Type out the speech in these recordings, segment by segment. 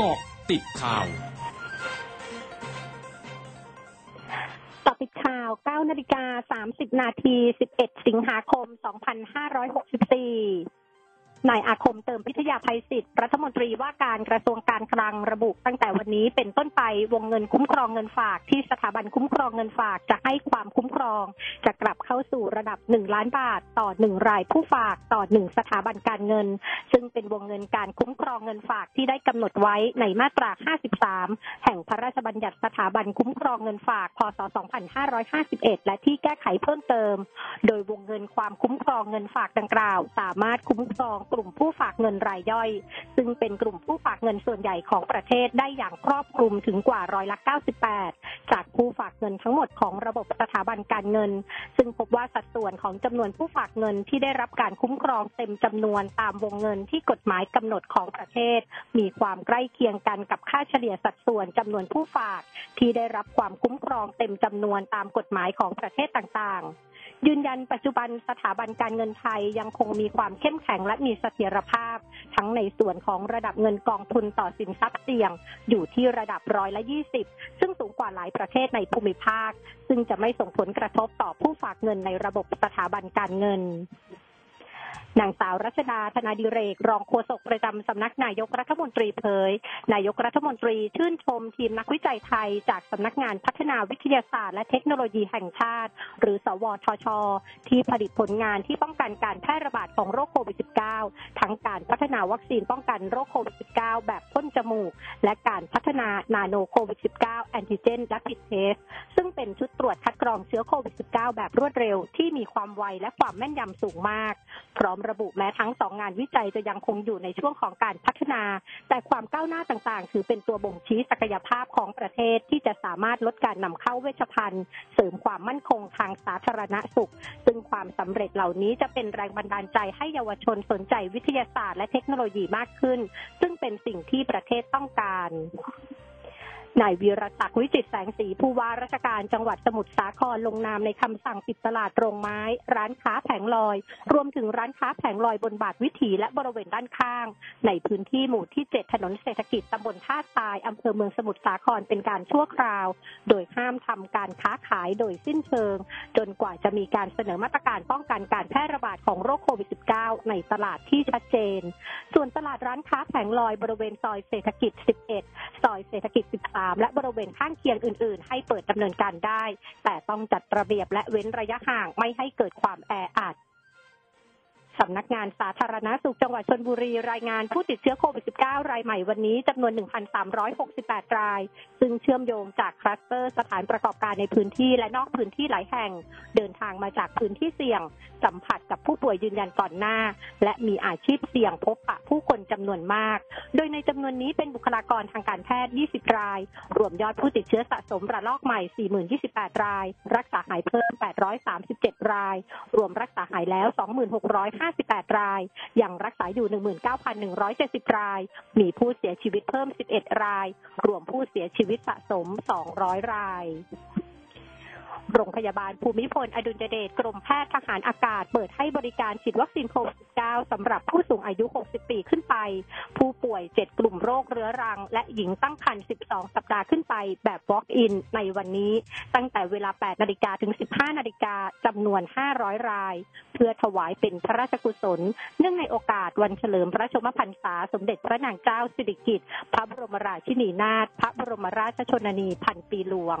กาะติดข่าวต่อติดข่าว 9 นาฬิกา 30 นาที 11 สิงหาคม 2564 นายอาคมเติมพิทยาภัยศิษย์รัฐมนตรีว่าการกระทรวงการคลังระบุตั้งแต่วันนี้เป็นต้นไปวงเงินคุ้มครองเงินฝากที่สถาบันคุ้มครองเงินฝากจะให้ความคุ้มครอง จะกลับเข้าสู่ระดับ 1 ล้านบาท ต่อ 1 รายผู้ฝากต่อ 1 สถาบันการเงิน ซึ่งเป็นวงเงินการคุ้มครองเงินฝากที่ได้กำหนดไว้ในมาตรา 53 แห่งพระราชบัญญัติสถาบันคุ้มครองเงินฝากพศ 2551 และที่แก้ไขเพิ่มเติม โดยวงเงินความคุ้มครองเงินฝากดังกล่าว สามารถคุ้มครองกลุ่มผู้ฝากเงินรายย่อย ซึ่งเป็นกลุ่มผู้ฝากเงินส่วนใหญ่ของประเทศได้อย่างครอบคลุมถึงกว่าร้อยละ 98 จากผู้ฝากเงินทั้งหมดของระบบสถาบันการเงิน ซึ่งพบว่าสัดส่วนของจำนวนผู้ฝากเงินที่ได้รับการคุ้มครองเต็มจำนวนตามวงเงินที่กฎหมายกำหนดของประเทศ มีความใกล้เคียงกันกับค่าเฉลี่ยสัดส่วนจำนวนผู้ฝาก ที่ได้รับความคุ้มครองเต็มจำนวนตามกฎหมายของประเทศต่างๆ ยืนยันปัจจุบันสถาบันการเงินไทยยังคงมีความเข้มแข็งและมีเสถียรภาพ ทั้งในส่วนของระดับเงินกองทุนต่อสินทรัพย์เสี่ยง อยู่ที่ระดับร้อยละ20ซึ่งสูงกว่าหลายประเทศในภูมิภาค ซึ่งจะไม่ส่งผลกระทบต่อผู้ฝากเงินในระบบสถาบันการเงิน นางสาวรัชดาธนาดิเรก รองโฆษกประจำสำนักนายกรัฐมนตรีเผย นายกรัฐมนตรีชื่นชมทีมนักวิจัยไทย จากสำนักงานพัฒนาวิทยาศาสตร์และเทคโนโลยีแห่งชาติ หรือสวทช ที่ผลิตผลงานที่ป้องกันการแพร่ระบาดของโรคโควิด -19 ทั้งการพัฒนาวัคซีนป้องกันโรคโควิด -19 แบบพ่นจมูก และการพัฒนานาโนโควิด -19 แอนติเจนและพิดเทสซึ่งเป็นชุด รวจคัดกรองเชื้อโควิด -19 แบบรวดเร็วที่มีความไวและความแม่นยำสูงมาก พร้อมระบุแม้ทั้งสองงานวิจัยจะยังคงอยู่ในช่วงของการพัฒนา แต่ความก้าวหน้าต่างๆ ถือเป็นตัวบ่งชี้ศักยภาพของประเทศที่จะสามารถลดการนำเข้าเวชภัณฑ์ เสริมความมั่นคงทางสาธารณสุข ซึ่งความสำเร็จเหล่านี้จะเป็นแรงบันดาลใจให้เยาวชนสนใจวิทยาศาสตร์และเทคโนโลยีมากขึ้น ซึ่งเป็นสิ่งที่ประเทศต้องการ นายวีรศักดิ์วิจิตแสงสีผู้ว่าราชการจังหวัดสมุทรสาครลงนามในคำสั่งปิดตลาดโรงไม้ ร้านค้าแผงลอย รวมถึงร้านค้าแผงลอยบนบาทวิถีและบริเวณด้านข้าง ในพื้นที่หมู่ที่ 7 ถนนเศรษฐกิจตำบลท่าทรายอำเภอเมืองสมุทรสาครเป็นการชั่วคราว โดยห้ามทำการค้าขายโดยสิ้นเชิง จนกว่าจะมีการเสนอมาตรการป้องกันการแพร่ระบาดของโรคโควิด -19 ในตลาดที่ชัดเจน ส่วนตลาดร้านค้าแผงลอยบริเวณซอยเศรษฐกิจ 11 ซอยเศรษฐกิจ 13และบริเวณข้างเคียงอื่น ๆ ให้เปิดดำเนินการได้ แต่ต้องจัดระเบียบและเว้นระยะห่างไม่ให้เกิดความแออัด สำนักงานสาธารณสุขจังหวัดชนบุรีรายงานผู้ติดเชื้อโควิด -19 รายใหม่วันนี้จำนวน 1,368 ราย ซึ่งเชื่อมโยงจากคลัสเตอร์สถานประกอบการในพื้นที่และนอกพื้นที่หลายแห่ง เดินทางมาจากพื้นที่เสี่ยง สัมผัสกับผู้ป่วยยืนยันก่อนหน้า และมีอาชีพเสี่ยงพบปะผู้คนจำนวนมาก โดยในจำนวนนี้เป็นบุคลากรทางการแพทย์ 20 ราย รวมยอดผู้ติดเชื้อสะสมระลอกใหม่ 4028 ราย รักษาหายเพิ่ม 837 ราย รวมรักษาหายแล้ว58 ราย ยังรักษาอยู่ 19,170 ราย มีผู้เสียชีวิตเพิ่ม 11 ราย รวมผู้เสียชีวิตสะสม 200 ราย โรงพยาบาลภูมิพล อดุลยเดชกรมแพทย์ทหารอากาศ เปิดให้บริการฉีดวัคซีนโควิด -19 สำหรับผู้สูงอายุ 60 ปีขึ้นไป ผู้ป่วย 7 กลุ่มโรคเรื้อรัง และหญิงตั้งครรภ์ 12 สัปดาห์ขึ้นไปแบบ Walk-in ในวันนี้ ตั้งแต่เวลา 8 นาฬิกาถึง 15 นาฬิกาจำนวน 500 ราย เพื่อถวายเป็นพระราชกุศล เนื่องในโอกาสวันเฉลิมพระชมพรรษา สมเด็จพระนางเจ้าสิริกิติ์พระบรมราชินีนาถพระบรมราชชนนีพันปีหลวง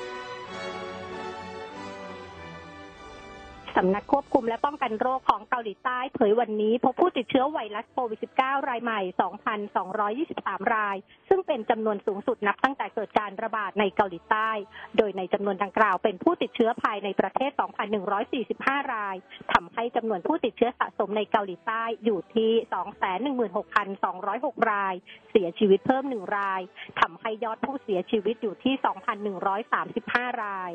ำนักควบคุมและป้องกันโรคของเกาหลีใต้เผยวันนี้พบผู้ติดเชื้อไวรัสโควิด -19 รายใหม่ 2,223 ราย ซึ่งเป็นจำนวนสูงสุดนับตั้งแต่เกิดการระบาดในเกาหลีใต้ โดยในจำนวนดังกล่าวเป็นผู้ติดเชื้อภายในประเทศ 2,145 ราย ทำให้จำนวนผู้ติดเชื้อสะสมในเกาหลีใต้อยู่ที่ 216,206 ราย เสียชีวิตเพิ่ม 1 ราย ทำให้ยอดผู้เสียชีวิตอยู่ที่ 2,135 ราย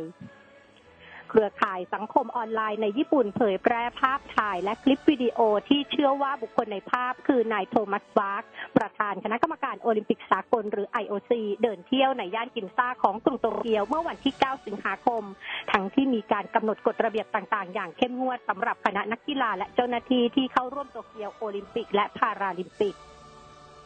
เครือข่ายสังคมออนไลน์ในญี่ปุ่นเผยแพร่ภาพถ่ายและคลิปวิดีโอที่เชื่อว่าบุคคลในภาพคือนายโทมัสบาร์กประธานคณะกรรมการโอลิมปิกสากลหรือ IOC เดินเที่ยวในย่านกินซ่าของกรุงโตเกียวเมื่อวันที่ 9 สิงหาคม ทั้งที่มีการกำหนดกฎระเบียบต่างๆ อย่างเข้มงวดสำหรับคณะนักกีฬาและเจ้าหน้าที่ที่เข้าร่วมโตเกียวโอลิมปิกและพาราลิมปิก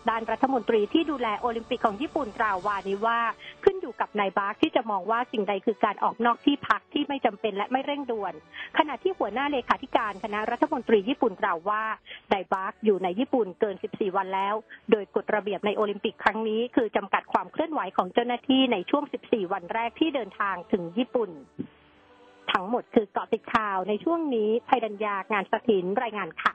ด้านรัฐมนตรีที่ดูแลโอลิมปิกของญี่ปุ่นกล่าววานนี้ว่า ขึ้นอยู่กับนายบาร์กที่จะมองว่าสิ่งใดคือการออกนอกที่พักที่ไม่จำเป็นและไม่เร่งด่วน ขณะที่หัวหน้าเลขาธิการคณะรัฐมนตรีญี่ปุ่นกล่าวว่านายบาร์กอยู่ในญี่ปุ่นเกิน 14 วันแล้ว โดยกฎระเบียบในโอลิมปิกครั้งนี้คือจำกัดความเคลื่อนไหวของเจ้าหน้าที่ในช่วง 14 วันแรกที่เดินทางถึงญี่ปุ่นทั้งหมดคือเกาะติดข่าวในช่วงนี้ภัยดัญญางานสถินรายงานค่ะ